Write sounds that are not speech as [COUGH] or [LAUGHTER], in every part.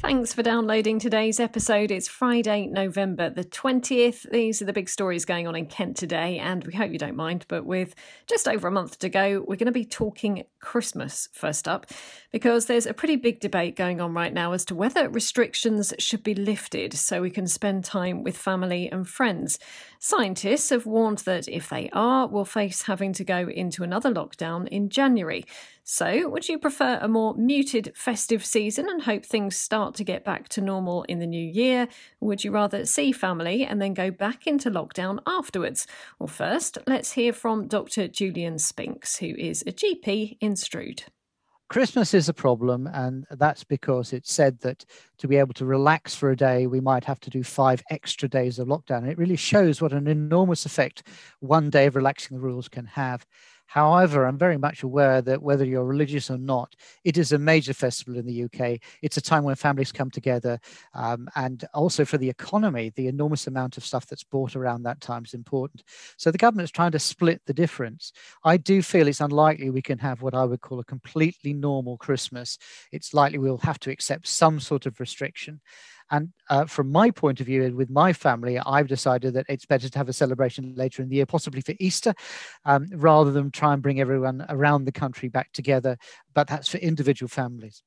Thanks for downloading today's episode. It's Friday, November the 20th. These are the big stories going on in Kent today, and we hope you don't mind. But with just over a month to go, we're going to be talking Christmas first up, because there's a pretty big debate going on right now as to whether restrictions should be lifted so we can spend time with family and friends. Scientists have warned that if they are, we'll face having to go into another lockdown in January. So, would you prefer a more muted festive season and hope things start to get back to normal in the new year? Would you rather see family and then go back into lockdown afterwards? Well, first, let's hear from Dr. Julian Spinks, who is a GP in Strood. Christmas is a problem, and that's because it's said that to be able to relax for a day, we might have to do five extra days of lockdown. And it really shows what an enormous effect one day of relaxing the rules can have. However, I'm very much aware that whether you're religious or not, it is a major festival in the UK. It's a time when families come together. Um, and also for the economy, the enormous amount of stuff that's bought around that time is important. So the government is trying to split the difference. I do feel it's unlikely we can have what I would call a completely normal Christmas. It's likely we'll have to accept some sort of restriction. And uh, from my point of view, and with my family, I've decided that it's better to have a celebration later in the year, possibly for Easter, um, rather than try and bring everyone around the country back together. But that's for individual families.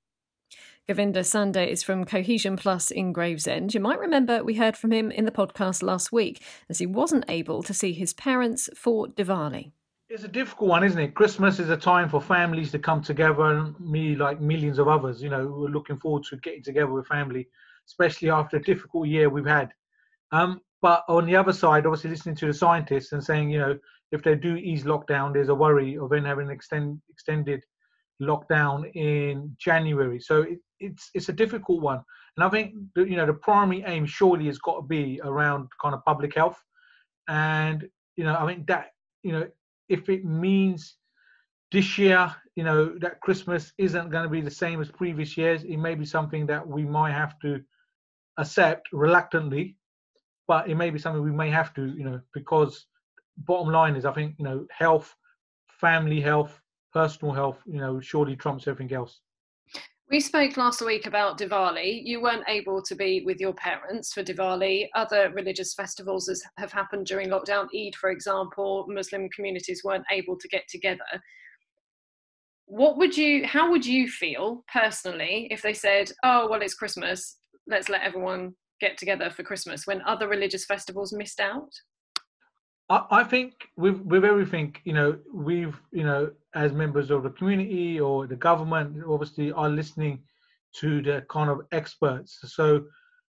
Govinda Sande is from Cohesion Plus in Gravesend. You might remember we heard from him in the podcast last week as he wasn't able to see his parents for Diwali. It's a difficult one, isn't it? Christmas is a time for families to come together, and me, like millions of others, you know, we're looking forward to getting together with family especially after a difficult year we've had. Um, but on the other side, obviously listening to the scientists and saying, you know, if they do ease lockdown, there's a worry of then having an extend, extended lockdown in January. So it, it's it's a difficult one, and I think you know the primary aim surely has got to be around kind of public health, and you know I think that you know if it means this year, you know that Christmas isn't going to be the same as previous years, it may be something that we might have to accept reluctantly, but it may be something we may have to, you know, because bottom line is I think, you know, health, family health, personal health, you know, surely trumps everything else. We spoke last week about Diwali. You weren't able to be with your parents for Diwali. Other religious festivals have happened during lockdown. Eid, for example, Muslim communities weren't able to get together. What would you, how would you feel personally if they said, oh, well, it's Christmas, let's let everyone get together for Christmas when other religious festivals missed out? I, I think with with everything, you know, we've you know, as members of the community or the government, obviously are listening to the kind of experts. So,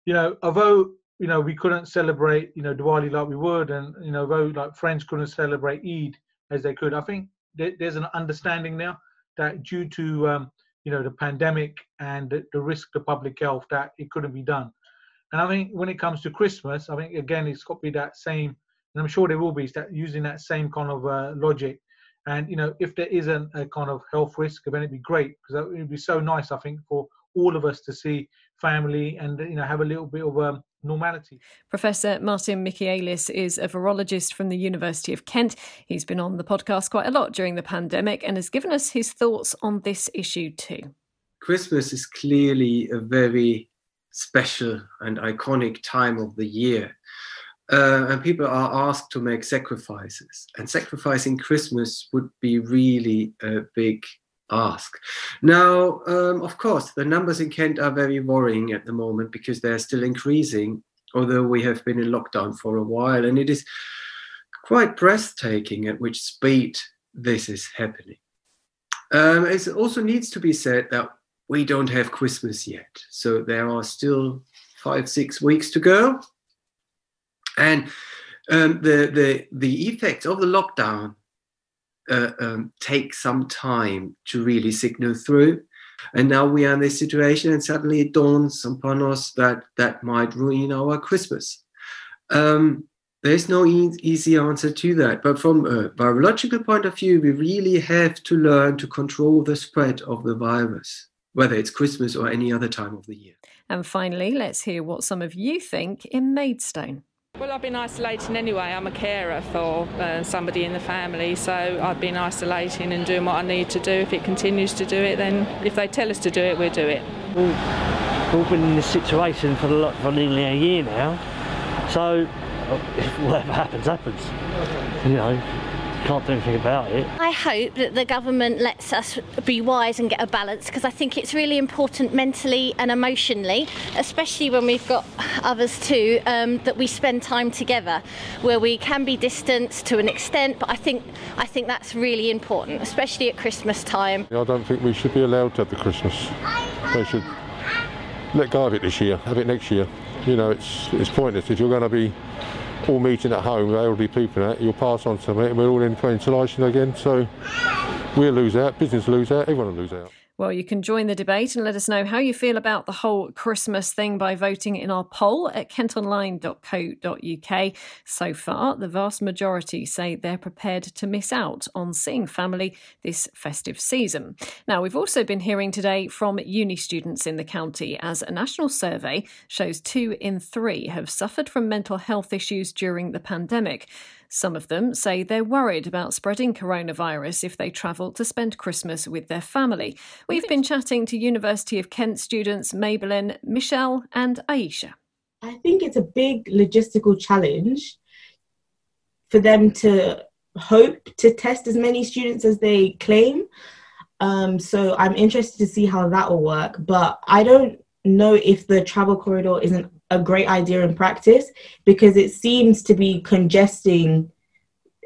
you know, although you know we couldn't celebrate you know Diwali like we would, and you know, although like friends couldn't celebrate Eid as they could, I think there's an understanding now that due to um, you know the pandemic and the, the risk to public health that it couldn't be done. And I think when it comes to Christmas, I think again it's got to be that same, and I'm sure there will be that using that same kind of uh, logic. And you know, if there isn't a kind of health risk, then it'd be great because it would be so nice, I think, for all of us to see family and you know have a little bit of um, normality. Professor Martin Michaelis is a virologist from the University of Kent. He's been on the podcast quite a lot during the pandemic and has given us his thoughts on this issue too. Christmas is clearly a very special and iconic time of the year. Uh, and people are asked to make sacrifices. And sacrificing Christmas would be really a big ask. Now, um, of course, the numbers in Kent are very worrying at the moment because they're still increasing, although we have been in lockdown for a while. And it is quite breathtaking at which speed this is happening. Um, it also needs to be said that we don't have Christmas yet. So there are still five, six weeks to go. And um, the, the, the effects of the lockdown uh, um, take some time to really signal through. And now we are in this situation, and suddenly it dawns upon us that that might ruin our Christmas. Um, there's no e- easy answer to that. But from a virological point of view, we really have to learn to control the spread of the virus, whether it's Christmas or any other time of the year. And finally, let's hear what some of you think in Maidstone. Well, I've been isolating anyway. I'm a carer for uh, somebody in the family, so I've been isolating and doing what I need to do. If it continues to do it, then if they tell us to do it, we'll do it. We've been in this situation for, for nearly a year now, so [LAUGHS] whatever happens, happens. You know, can't do anything about it. I hope that the government lets us be wise and get a balance because I think it's really important mentally and emotionally, especially when we've got others too, um, that we spend time together where we can be distanced to an extent. But I think I think that's really important, especially at Christmas time. I don't think we should be allowed to have the Christmas. They should let go of it this year, have it next year. You know, it's it's pointless if you're going to be all meeting at home, there will be people in it, you'll pass on to me, and we're all in isolation again, so we'll lose out, business lose out, everyone will lose out. Well, you can join the debate and let us know how you feel about the whole Christmas thing by voting in our poll at kentonline.co.uk. So far, the vast majority say they're prepared to miss out on seeing family this festive season. Now, we've also been hearing today from uni students in the county as a national survey shows two in three have suffered from mental health issues during the pandemic. Some of them say they're worried about spreading coronavirus if they travel to spend Christmas with their family. We've been chatting to University of Kent students Maybelline, Michelle, and Aisha. I think it's a big logistical challenge for them to hope to test as many students as they claim. Um, so I'm interested to see how that will work. But I don't know if the travel corridor isn't a great idea in practice because it seems to be congesting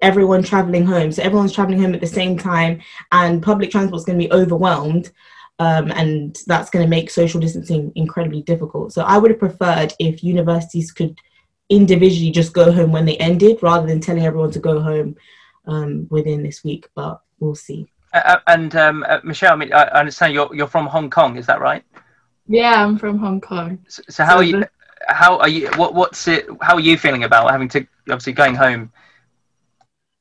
everyone traveling home. So everyone's traveling home at the same time, and public transport is going to be overwhelmed. Um, and that's going to make social distancing incredibly difficult. So I would have preferred if universities could individually just go home when they ended rather than telling everyone to go home um, within this week. But we'll see. Uh, uh and um, uh, Michelle, I, mean, I understand you're you're from Hong Kong, is that right? Yeah, I'm from Hong Kong. So, so how so are you? How are you? What what's it? How are you feeling about having to obviously going home?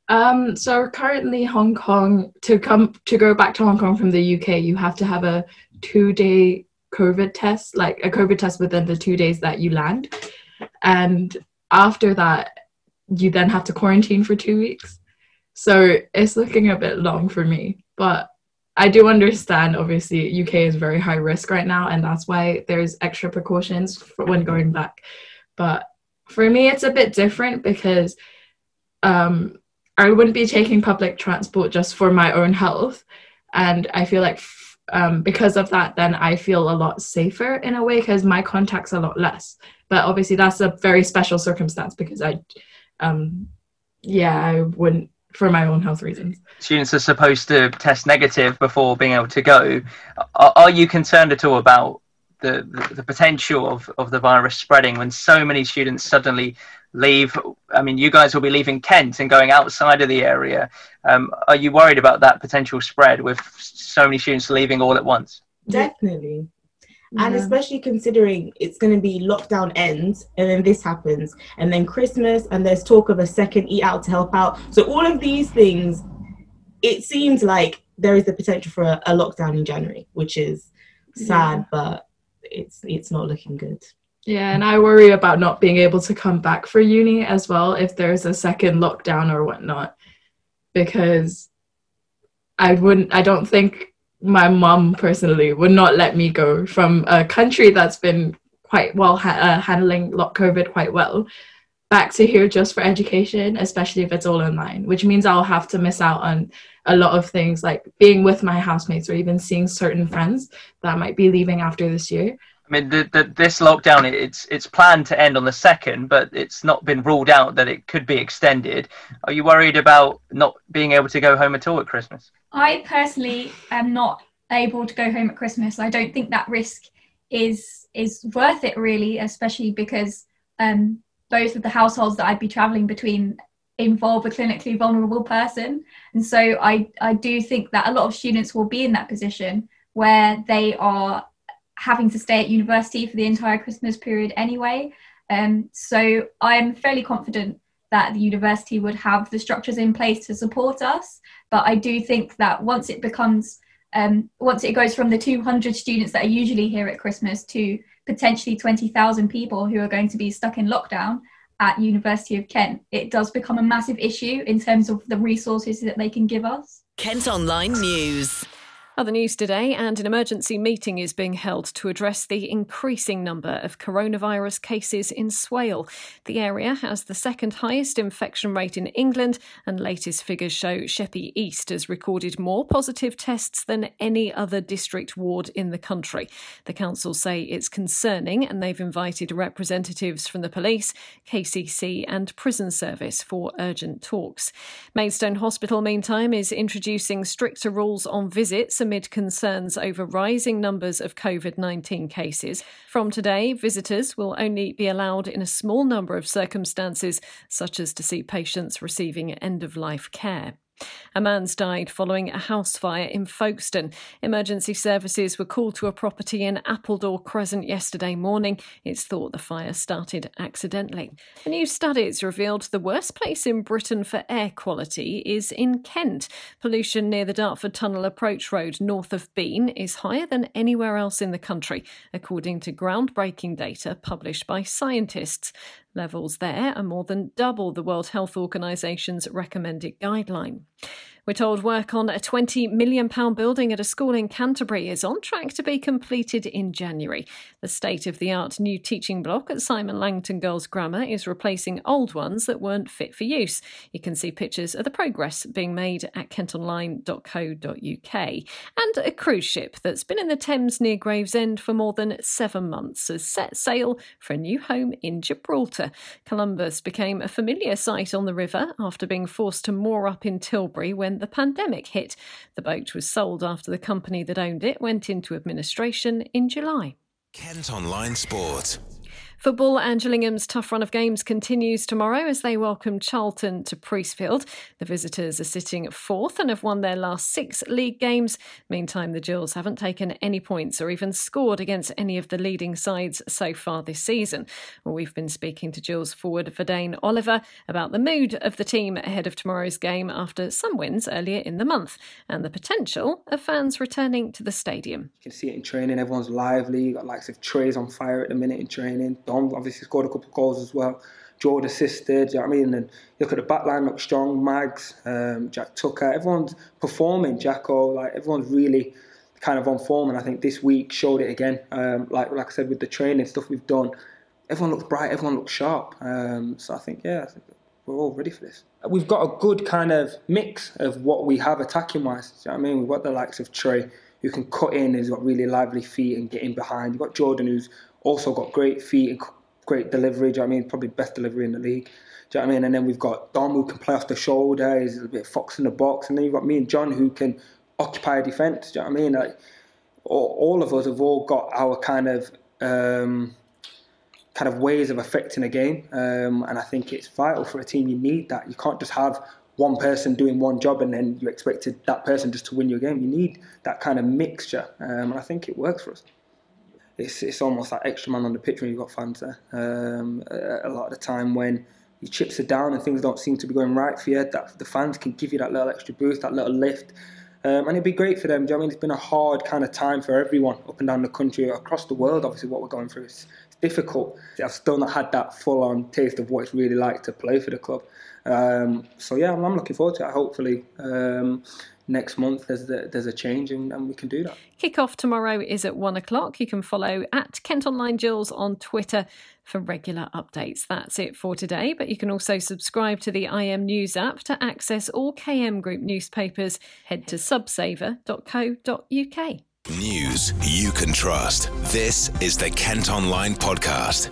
Um, so currently Hong Kong to come to go back to Hong Kong from the UK, you have to have a two day COVID test, like a COVID test within the two days that you land, and after that, you then have to quarantine for two weeks. So it's looking a bit long for me, but I do understand, obviously, UK is very high risk right now, and that's why there's extra precautions when going back. But for me, it's a bit different because um, I wouldn't be taking public transport just for my own health. And I feel like um, because of that, then I feel a lot safer in a way because my contacts are a lot less. But obviously, that's a very special circumstance because I, um, yeah, I wouldn't for my own health reasons. Students are supposed to test negative before being able to go. Are, are you concerned at all about the, the, the, potential of, of the virus spreading when so many students suddenly leave? I mean, you guys will be leaving Kent and going outside of the area. Um, are you worried about that potential spread with so many students leaving all at once? Definitely and especially considering it's going to be lockdown ends and then this happens and then christmas and there's talk of a second eat out to help out. So all of these things it seems like there is the potential for a, a lockdown in january which is sad yeah. but it's it's not looking good. Yeah and i worry about not being able to come back for uni as well if there's a second lockdown or whatnot because i wouldn't i don't think my mom personally would not let me go from a country that's been quite well ha- uh, handling COVID quite well back to here just for education, especially if it's all online, which means I'll have to miss out on a lot of things like being with my housemates or even seeing certain friends that might be leaving after this year. I mean, the, the, this lockdown it's it's planned to end on the second, but it's not been ruled out that it could be extended. Are you worried about not being able to go home at all at Christmas? I personally am not able to go home at Christmas. I don't think that risk is is worth it really, especially because um, both of the households that I'd be traveling between involve a clinically vulnerable person, and so I I do think that a lot of students will be in that position where they are having to stay at university for the entire Christmas period anyway. Um, so I'm fairly confident that the university would have the structures in place to support us. But I do think that once it becomes, um, once it goes from the 200 students that are usually here at Christmas to potentially 20,000 people who are going to be stuck in lockdown, at University of Kent, it does become a massive issue in terms of the resources that they can give us. Kent Online News. Other news today, and an emergency meeting is being held to address the increasing number of coronavirus cases in Swale. The area has the second highest infection rate in England, and latest figures show Sheppey East has recorded more positive tests than any other district ward in the country. The council say it's concerning, and they've invited representatives from the police, KCC, and prison service for urgent talks. Maidstone Hospital, meantime, is introducing stricter rules on visits amid concerns over rising numbers of COVID 19 cases. From today, visitors will only be allowed in a small number of circumstances, such as to see patients receiving end of life care. A man's died following a house fire in Folkestone. Emergency services were called to a property in Appledore Crescent yesterday morning. It's thought the fire started accidentally. A new study has revealed the worst place in Britain for air quality is in Kent. Pollution near the Dartford Tunnel approach road north of Bean is higher than anywhere else in the country, according to groundbreaking data published by scientists. Levels there are more than double the World Health Organization's recommended guideline. We're told work on a £20 million building at a school in Canterbury is on track to be completed in January. The state of the art new teaching block at Simon Langton Girls Grammar is replacing old ones that weren't fit for use. You can see pictures of the progress being made at kentonline.co.uk. And a cruise ship that's been in the Thames near Gravesend for more than seven months has set sail for a new home in Gibraltar. Columbus became a familiar sight on the river after being forced to moor up in Tilbury when the pandemic hit. The boat was sold after the company that owned it went into administration in July. Kent Online Sport. Football and Gillingham's tough run of games continues tomorrow as they welcome Charlton to Priestfield. The visitors are sitting fourth and have won their last six league games. Meantime, the Gills haven't taken any points or even scored against any of the leading sides so far this season. Well, we've been speaking to Gills forward Vadaine Oliver about the mood of the team ahead of tomorrow's game after some wins earlier in the month and the potential of fans returning to the stadium. You can see it in training, everyone's lively. Got likes of Trey's on fire at the minute in training. Obviously scored a couple of goals as well. Jordan assisted, you know what I mean? And look at the back line, look strong. Mags, um, Jack Tucker, everyone's performing. Jacko, like everyone's really kind of on form. And I think this week showed it again. Um, like like I said, with the training stuff we've done, everyone looks bright, everyone looks sharp. Um, so I think, yeah, I think we're all ready for this. We've got a good kind of mix of what we have attacking wise. You know what I mean? We've got the likes of Trey, who can cut in, who's got really lively feet and get in behind. You've got Jordan, who's also got great feet and great delivery. Do you know I mean? Probably best delivery in the league. Do you know what I mean? And then we've got Dom who can play off the shoulder. He's a bit fox in the box. And then you've got me and John who can occupy a defence. Do you know what I mean? Like, all, of us have all got our kind of um, kind of ways of affecting a game. Um, and I think it's vital for a team. You need that. You can't just have one person doing one job and then you expected that person just to win your game. You need that kind of mixture. Um, and I think it works for us it's it's almost like extra man on the pitch when you've got fans there. Um, a, a, lot of the time when your chips are down and things don't seem to be going right for you, that the fans can give you that little extra boost, that little lift. Um, and it'd be great for them. Do you know I mean? It's been a hard kind of time for everyone up and down the country, across the world. Obviously, what we're going through is difficult. I've still not had that full-on taste of what it's really like to play for the club. Um, so yeah, I'm, I'm, looking forward to it. Hopefully, um, next month there's a, there's a change and, and we can do that. Kick-off tomorrow is at one o'clock. You can follow at Kent Online Gills on Twitter for regular updates. That's it for today, but you can also subscribe to the IM News app to access all KM Group newspapers. Head to subsaver.co.uk. News you can trust. This is the Kent Online Podcast.